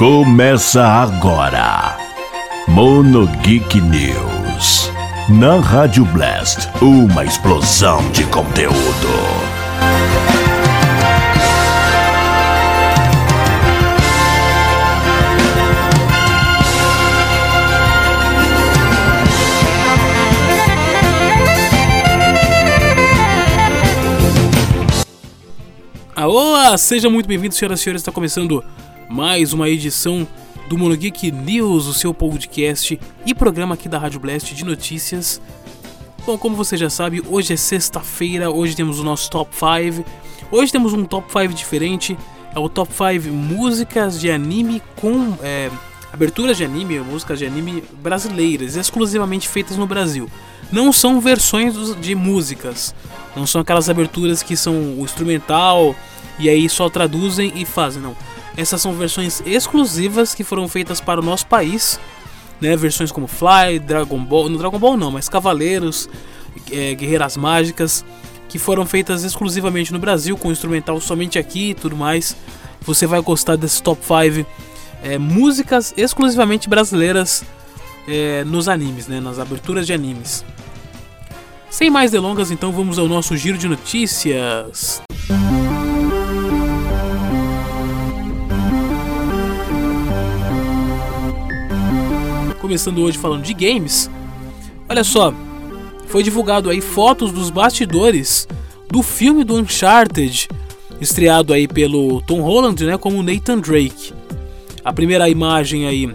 Começa agora. Mono Geek News. Na Rádio Blast, uma explosão de conteúdo. Alô, seja muito bem-vindo, senhoras e senhores. Está começando mais uma edição do Monogeek News, o seu podcast e programa aqui da Rádio Blast de notícias. Bom, como você já sabe, hoje é sexta-feira, hoje temos o nosso Top 5. Hoje temos um Top 5 diferente, é o Top 5 músicas de anime com é, aberturas de anime, músicas de anime brasileiras, exclusivamente feitas no Brasil. Não são versões de músicas, não são aquelas aberturas que são o instrumental e aí só traduzem e fazem, não. Essas são versões exclusivas que foram feitas para o nosso país, né? Versões como Fly, Dragon Ball, no Dragon Ball não, mas Cavaleiros, é, Guerreiras Mágicas, que foram feitas exclusivamente no Brasil, com instrumental somente aqui e tudo mais. Você vai gostar desse top 5 é, músicas exclusivamente brasileiras é, nos animes, né? Nas aberturas de animes. Sem mais delongas, então vamos ao nosso giro de notícias. Começando hoje falando de games. Olha só, foi divulgado aí fotos dos bastidores do filme do Uncharted, estreado aí pelo Tom Holland, né, como Nathan Drake. A primeira imagem aí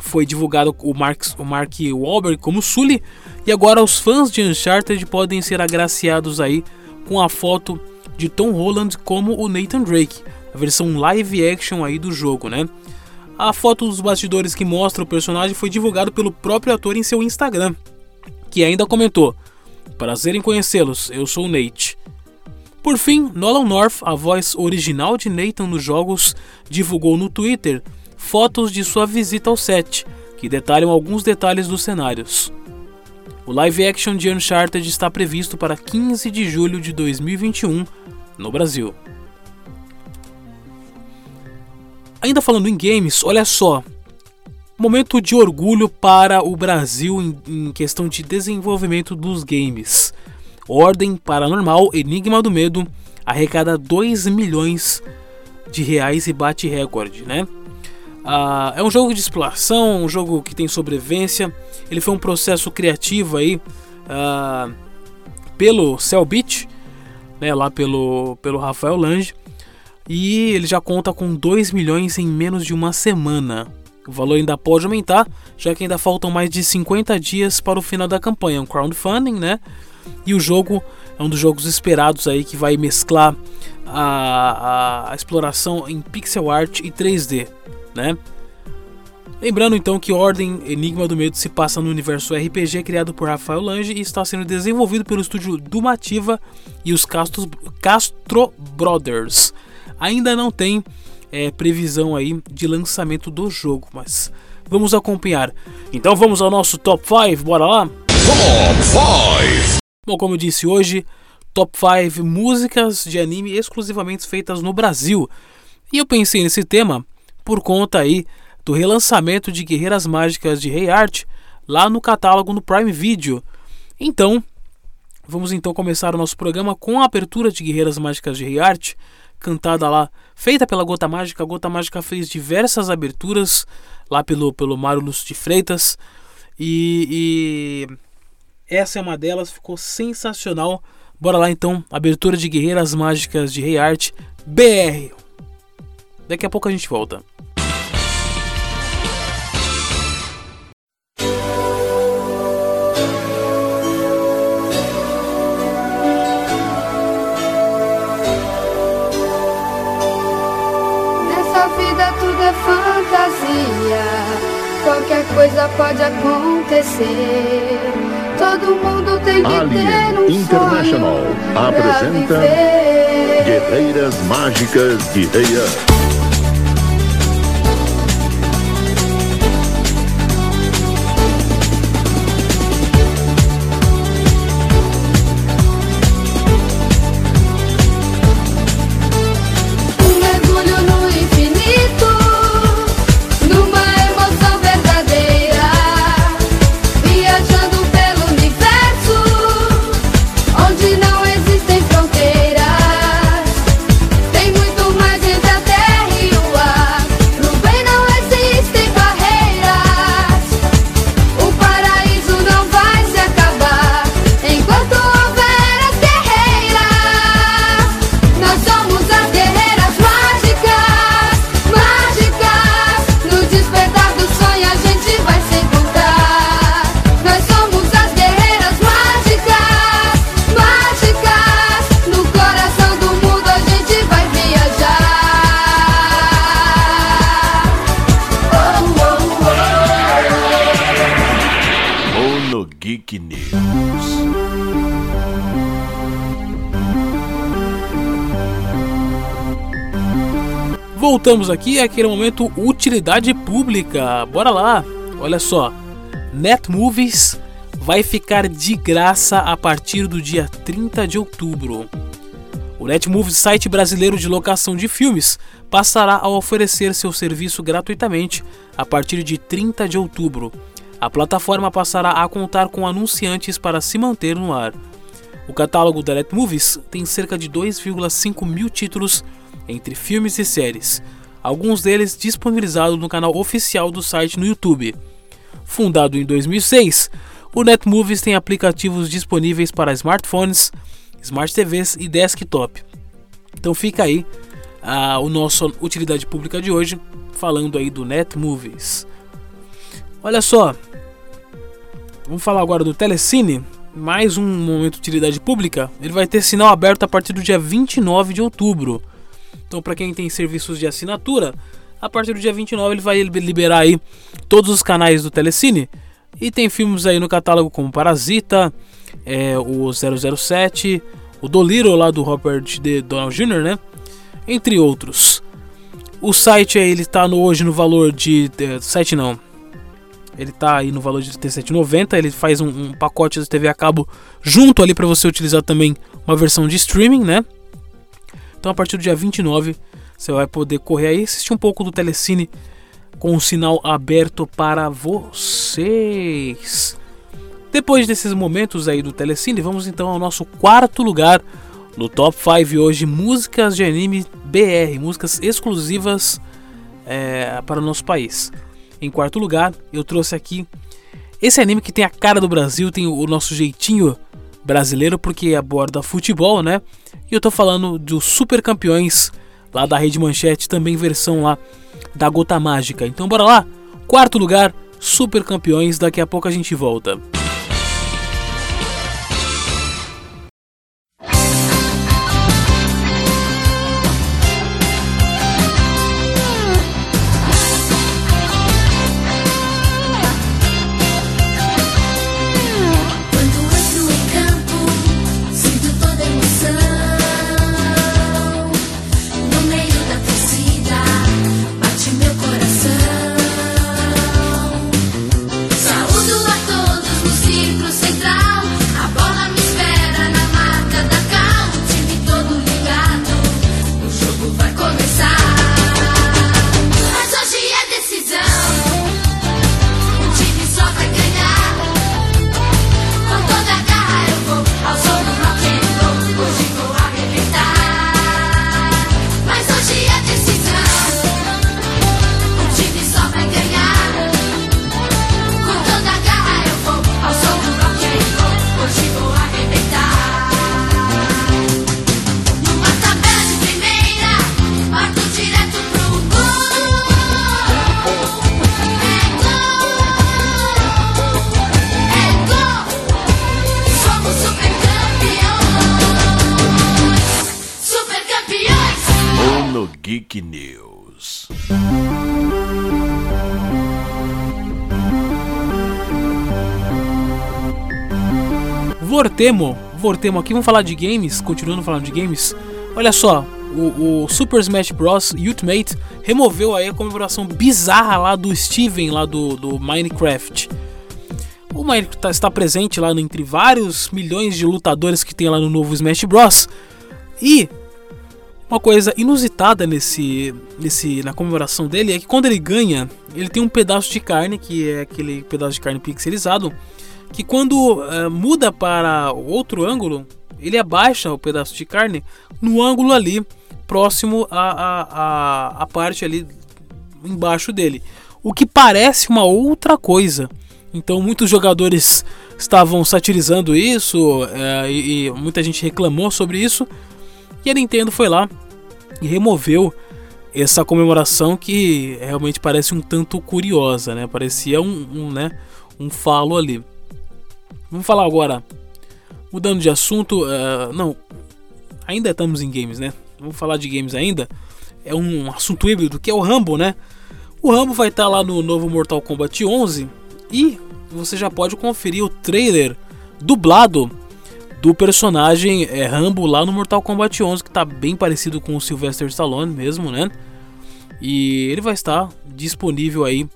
foi divulgado o Mark, o Mark Wahlberg como Sully e agora os fãs de Uncharted podem ser agraciados aí com a foto de Tom Holland como o Nathan Drake, a versão live action aí do jogo, né? A foto dos bastidores que mostra o personagem foi divulgado pelo próprio ator em seu Instagram, que ainda comentou: Prazer em conhecê-los, eu sou o Nate. Por fim, Nolan North, a voz original de Nathan nos jogos, divulgou no Twitter fotos de sua visita ao set, que detalham alguns detalhes dos cenários. O live action de Uncharted está previsto para 15 de julho de 2021 no Brasil. Ainda falando em games, olha só. Momento de orgulho para o Brasil em, em questão de desenvolvimento dos games. Ordem Paranormal Enigma do Medo arrecada 2 milhões de reais e bate recorde, né? Ah, é um jogo de exploração, um jogo que tem sobrevivência. Ele foi um processo criativo aí ah, pelo Cellbit, né, lá pelo, pelo Rafael Lange. E ele já conta com 2 milhões em menos de uma semana. O valor ainda pode aumentar, já que ainda faltam mais de 50 dias para o final da campanha. Um crowdfunding, né? E o jogo é um dos jogos esperados aí que vai mesclar a, a, a exploração em pixel art e 3D, né? Lembrando então que Ordem Enigma do Medo se passa no universo RPG criado por Rafael Lange e está sendo desenvolvido pelo estúdio Dumativa e os Castro, Castro Brothers. Ainda não tem é, previsão aí de lançamento do jogo, mas vamos acompanhar. Então vamos ao nosso top 5, bora lá? Top 5! Bom, como eu disse hoje, top 5 músicas de anime exclusivamente feitas no Brasil. E eu pensei nesse tema por conta aí do relançamento de Guerreiras Mágicas de Rei Art lá no catálogo no Prime Video. Então, vamos então começar o nosso programa com a abertura de Guerreiras Mágicas de Rei Art, cantada lá, feita pela Gota Mágica. A Gota Mágica fez diversas aberturas lá pelo, pelo Mário Lúcio de Freitas e, e essa é uma delas, ficou sensacional. Bora lá então, abertura de Guerreiras Mágicas de Rei Art BR. Daqui a pouco a gente volta. Coisa pode acontecer. Todo mundo tem que Alien ter um International sonho apresenta. Guerreiras Mágicas de Reian. Voltamos aqui àquele momento utilidade pública. Bora lá. Olha só. Netmovies vai ficar de graça a partir do dia 30 de outubro. O Netmovies, site brasileiro de locação de filmes, passará a oferecer seu serviço gratuitamente a partir de 30 de outubro. A plataforma passará a contar com anunciantes para se manter no ar. O catálogo da Netmovies tem cerca de 2,5 mil títulos entre filmes e séries, alguns deles disponibilizados no canal oficial do site no YouTube. Fundado em 2006, o Netmovies tem aplicativos disponíveis para smartphones, smart TVs e desktop. Então fica aí a o nosso utilidade pública de hoje, falando aí do Netmovies. Olha só, vamos falar agora do Telecine, mais um momento de utilidade pública. Ele vai ter sinal aberto a partir do dia 29 de outubro. Então, para quem tem serviços de assinatura, a partir do dia 29 ele vai liberar aí todos os canais do Telecine. E tem filmes aí no catálogo como Parasita, é, o 007, o Dolittle lá do Robert D. Donald Jr., né? Entre outros. O site aí, ele tá no, hoje no valor de. É, site não. Ele tá aí no valor de R$ 37,90. Ele faz um, um, pacote de TV a cabo junto ali para você utilizar também uma versão de streaming, né? Então a partir do dia 29 você vai poder correr aí e assistir um pouco do Telecine com o sinal aberto para vocês. Depois desses momentos aí do Telecine, vamos então ao nosso quarto lugar no Top 5 hoje, músicas de anime BR, músicas exclusivas é, para o nosso país. Em quarto lugar, eu trouxe aqui esse anime que tem a cara do Brasil, tem o nosso jeitinho brasileiro, porque aborda futebol, né? E eu tô falando dos Super Campeões lá da Rede Manchete, também versão lá da Gota Mágica. Então bora lá, quarto lugar, Super Campeões, daqui a pouco a gente volta. Vortemo, Vortemo aqui, vamos falar de games, continuando falando de games. Olha só, o, o, Super Smash Bros. Ultimate removeu aí a comemoração bizarra lá do Steven, lá do, do Minecraft. O Minecraft tá, está presente lá entre vários milhões de lutadores que tem lá no novo Smash Bros. E uma coisa inusitada nesse, nesse, na comemoração dele é que quando ele ganha, ele tem um pedaço de carne, que é aquele pedaço de carne pixelizado, que quando uh, muda para outro ângulo, ele abaixa o pedaço de carne no ângulo ali próximo à, à, parte ali embaixo dele. O que parece uma outra coisa. Então muitos jogadores estavam satirizando isso uh, e, e muita gente reclamou sobre isso. E a Nintendo foi lá e removeu essa comemoração que realmente parece um tanto curiosa, né? Parecia um, um, né, um falo ali. Vamos falar agora, mudando de assunto, uh, não, ainda estamos em games, né? Vamos falar de games ainda. É um assunto híbrido que é o Rambo, né? O Rambo vai estar tá lá no novo Mortal Kombat 11 e você já pode conferir o trailer dublado do personagem é, Rambo lá no Mortal Kombat 11 que está bem parecido com o Sylvester Stallone mesmo, né? E ele vai estar disponível aí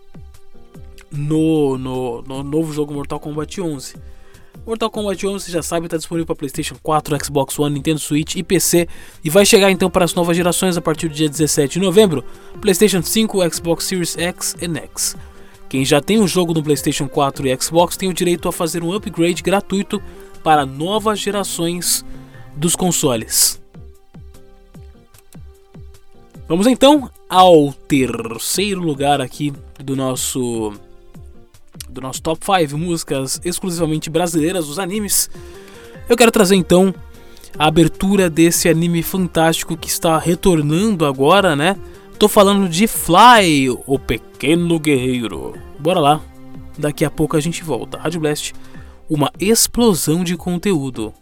no, no, no novo jogo Mortal Kombat 11. Mortal Kombat 11, você já sabe, está disponível para PlayStation 4, Xbox One, Nintendo Switch e PC e vai chegar então para as novas gerações a partir do dia 17 de novembro, PlayStation 5, Xbox Series X e X. Quem já tem o jogo no PlayStation 4 e Xbox tem o direito a fazer um upgrade gratuito para novas gerações dos consoles. Vamos então ao terceiro lugar aqui do nosso do nosso top 5 músicas exclusivamente brasileiras dos animes, eu quero trazer então a abertura desse anime fantástico que está retornando agora, né? Tô falando de Fly, o pequeno guerreiro. Bora lá. Daqui a pouco a gente volta. Rádio Blast, uma explosão de conteúdo.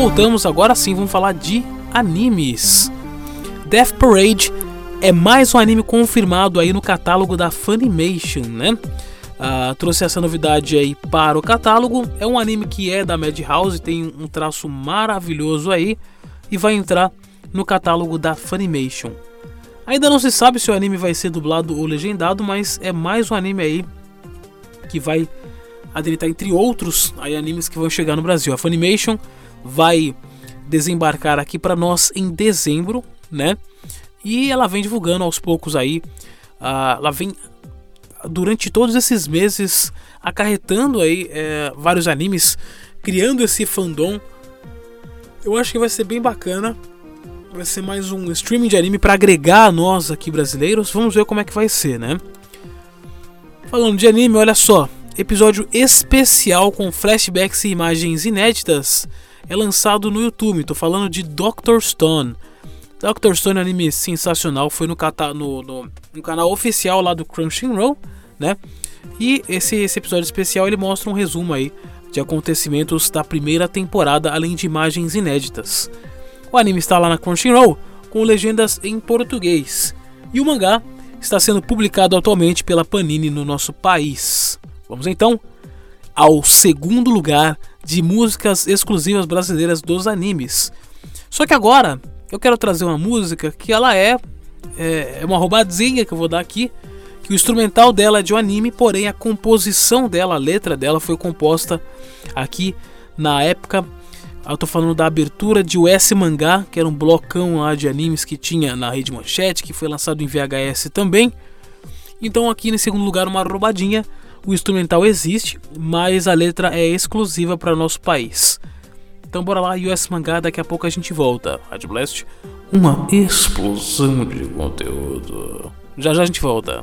Voltamos, agora sim vamos falar de animes. Death Parade é mais um anime confirmado aí no catálogo da Funimation, né? Uh, trouxe essa novidade aí para o catálogo. É um anime que é da Madhouse, tem um traço maravilhoso aí e vai entrar no catálogo da Funimation. Ainda não se sabe se o anime vai ser dublado ou legendado, mas é mais um anime aí que vai adentrar entre outros aí, animes que vão chegar no Brasil. A Funimation vai desembarcar aqui para nós em dezembro, né? E ela vem divulgando aos poucos aí, uh, ela vem durante todos esses meses acarretando aí é, vários animes, criando esse fandom. Eu acho que vai ser bem bacana. Vai ser mais um streaming de anime para agregar a nós aqui brasileiros. Vamos ver como é que vai ser, né? Falando de anime, olha só, episódio especial com flashbacks e imagens inéditas é lançado no YouTube. Tô falando de Doctor Stone. Doctor Stone é um anime sensacional, foi no, no, no, no, canal oficial lá do Crunchyroll, né? E esse, esse episódio especial ele mostra um resumo aí de acontecimentos da primeira temporada, além de imagens inéditas. O anime está lá na Crunchyroll com legendas em português e o mangá está sendo publicado atualmente pela Panini no nosso país. Vamos então ao segundo lugar de músicas exclusivas brasileiras dos animes. Só que agora eu quero trazer uma música que ela é, é, é uma roubadinha que eu vou dar aqui. Que o instrumental dela é de um anime, porém a composição dela, a letra dela foi composta aqui na época. Eu tô falando da abertura de US Mangá, que era um blocão lá de animes que tinha na Rede Manchete, que foi lançado em VHS também. Então aqui em segundo lugar uma roubadinha o instrumental existe, mas a letra é exclusiva para nosso país. Então bora lá, US Mangá, daqui a pouco a gente volta. Rádio Blast, uma explosão de conteúdo. Já já a gente volta.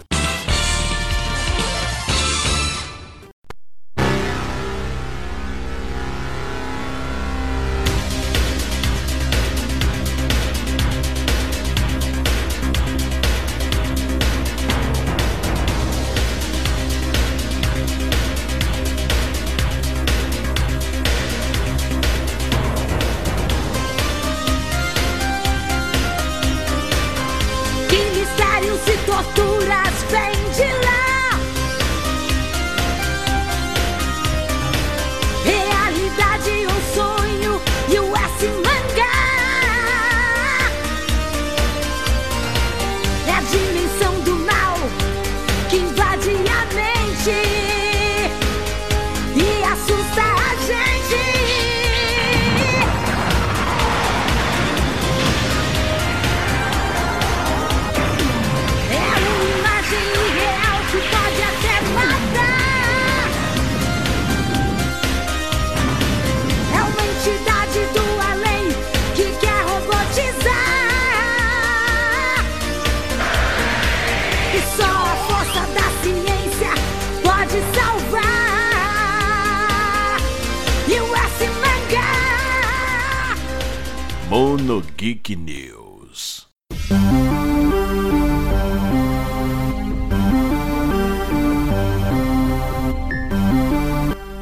Mono Geek News.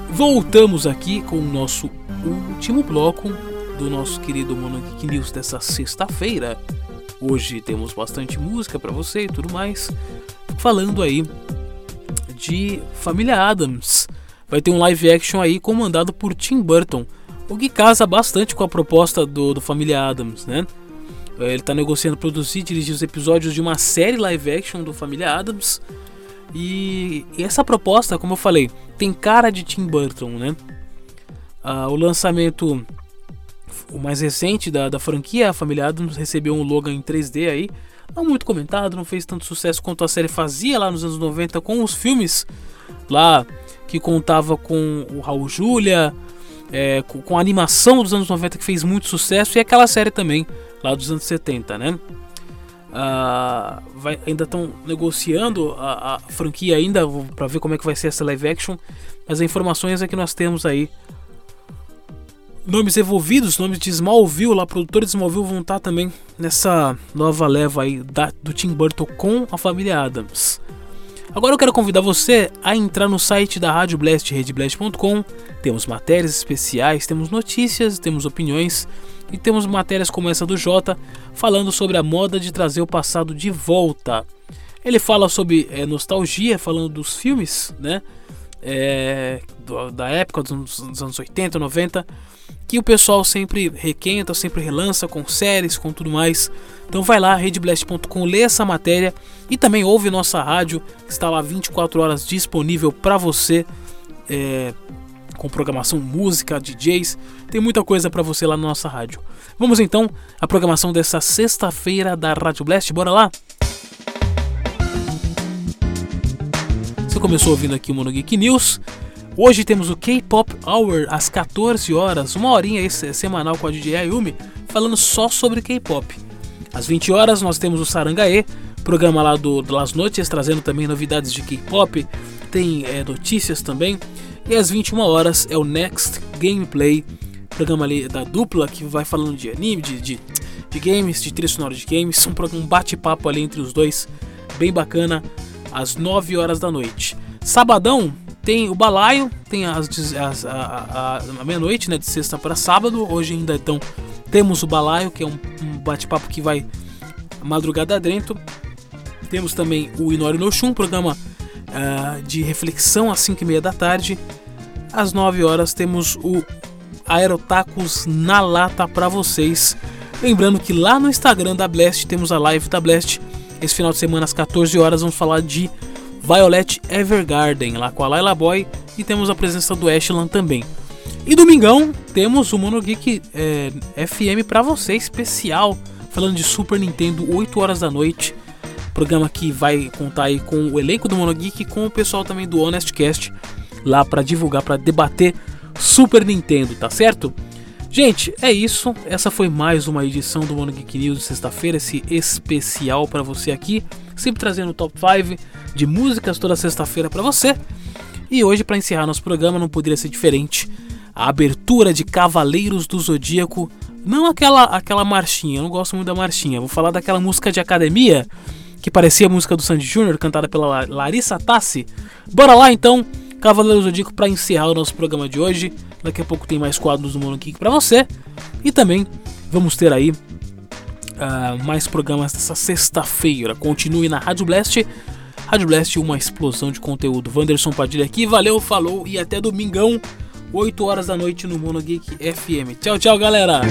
Voltamos aqui com o nosso último bloco do nosso querido Mono Geek News dessa sexta-feira. Hoje temos bastante música para você e tudo mais. Falando aí de Família Adams. Vai ter um live action aí comandado por Tim Burton, o que casa bastante com a proposta do, do Família Adams, né? Ele está negociando produzir e dirigir os episódios de uma série live action do Família Adams. E, e essa proposta, como eu falei, tem cara de Tim Burton, né? Ah, o lançamento o mais recente da, da franquia, a Família Adams, recebeu um Logan em 3D aí. Não muito comentado, não fez tanto sucesso quanto a série fazia lá nos anos 90 com os filmes lá que contava com o Raul Julia, é, com, com, a animação dos anos 90 que fez muito sucesso e aquela série também lá dos anos 70, né? Ah, vai, ainda estão negociando a, a, franquia ainda para ver como é que vai ser essa live action, mas as informações é que nós temos aí nomes envolvidos, nomes de Smallville, lá produtores de Smallville vão estar também nessa nova leva aí da, do Tim Burton com a família Adams. Agora eu quero convidar você a entrar no site da Rádio Blast, redblast.com. Temos matérias especiais, temos notícias, temos opiniões e temos matérias como essa do Jota falando sobre a moda de trazer o passado de volta. Ele fala sobre é, nostalgia, falando dos filmes, né? É, do, da época dos, dos anos 80, 90 que o pessoal sempre requenta, sempre relança com séries, com tudo mais. Então vai lá, redblast.com, lê essa matéria e também ouve nossa rádio, que está lá 24 horas disponível para você, é, com programação música, DJs, tem muita coisa para você lá na nossa rádio. Vamos então à programação dessa sexta-feira da Rádio Blast, bora lá? Você começou ouvindo aqui o Mono Geek News. Hoje temos o K-Pop Hour às 14 horas, uma horinha semanal com a DJ Ayumi, falando só sobre K-Pop. Às 20 horas nós temos o Sarangae, programa lá do, do Las Noites, trazendo também novidades de K-Pop, tem é, notícias também. E às 21 horas é o Next Gameplay, programa ali da dupla que vai falando de anime, de, de, de games, de trilha sonora de games, um, um bate-papo ali entre os dois, bem bacana, às 9 horas da noite. Sabadão tem o balaio, tem as, as a, a, a meia-noite, né, de sexta para sábado. Hoje ainda então temos o balaio, que é um, um bate-papo que vai madrugada dentro. Temos também o Inori no Shun, programa uh, de reflexão às 5 e meia da tarde. Às 9 horas temos o Aerotacos na lata para vocês. Lembrando que lá no Instagram da Blast temos a live da Blast. Esse final de semana às 14 horas vamos falar de Violet Evergarden, lá com a Laila Boy, e temos a presença do Ashland também. E domingão temos o Mono Geek é, FM para você, especial, falando de Super Nintendo, 8 horas da noite. Programa que vai contar aí com o elenco do Mono Geek e com o pessoal também do Honest Cast, lá para divulgar, para debater Super Nintendo, tá certo? Gente, é isso. Essa foi mais uma edição do Mono Geek News de sexta-feira, esse especial para você aqui, sempre trazendo o top 5 de músicas toda sexta-feira para você. E hoje, para encerrar nosso programa, não poderia ser diferente. A abertura de Cavaleiros do Zodíaco. Não aquela, aquela marchinha, eu não gosto muito da marchinha. Vou falar daquela música de academia que parecia a música do Sandy Júnior, cantada pela Larissa Tassi. Bora lá então, Cavaleiros do Zodíaco, para encerrar o nosso programa de hoje. Daqui a pouco tem mais quadros do Mono Geek para você. E também vamos ter aí uh, mais programas dessa sexta-feira. Continue na Rádio Blast Rádio Blast, uma explosão de conteúdo. Wanderson Padilha aqui, valeu, falou e até domingão, 8 horas da noite no Mono Geek FM. Tchau, tchau, galera!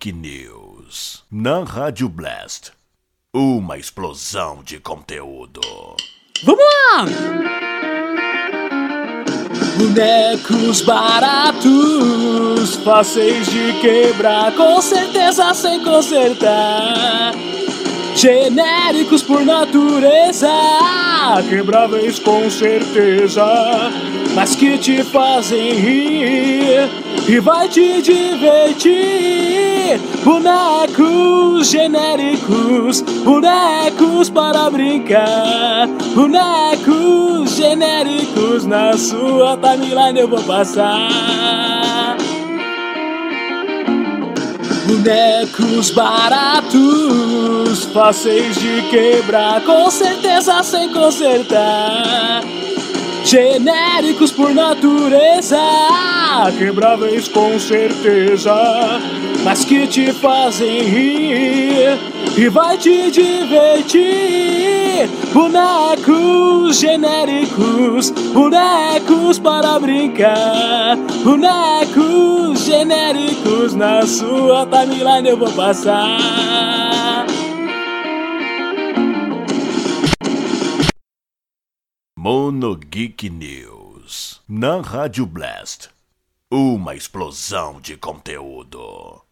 Geek News. Na Rádio Blast. Uma explosão de conteúdo. Vamos lá! Bonecos baratos, fáceis de quebrar, com certeza sem consertar. Genéricos por natureza, quebráveis com certeza, mas que te fazem rir e vai te divertir. Bonecos genéricos, bonecos para brincar, bonecos genéricos na sua timeline eu vou passar. Bonecos baratos, fáceis de quebrar, com certeza sem consertar. Genéricos por natureza, quebráveis com certeza, mas que te fazem rir e vai te divertir. Bonecos genéricos, bonecos para brincar, bonecos genéricos na sua timeline eu vou passar. Mono Geek News. Na Rádio Blast. Uma explosão de conteúdo.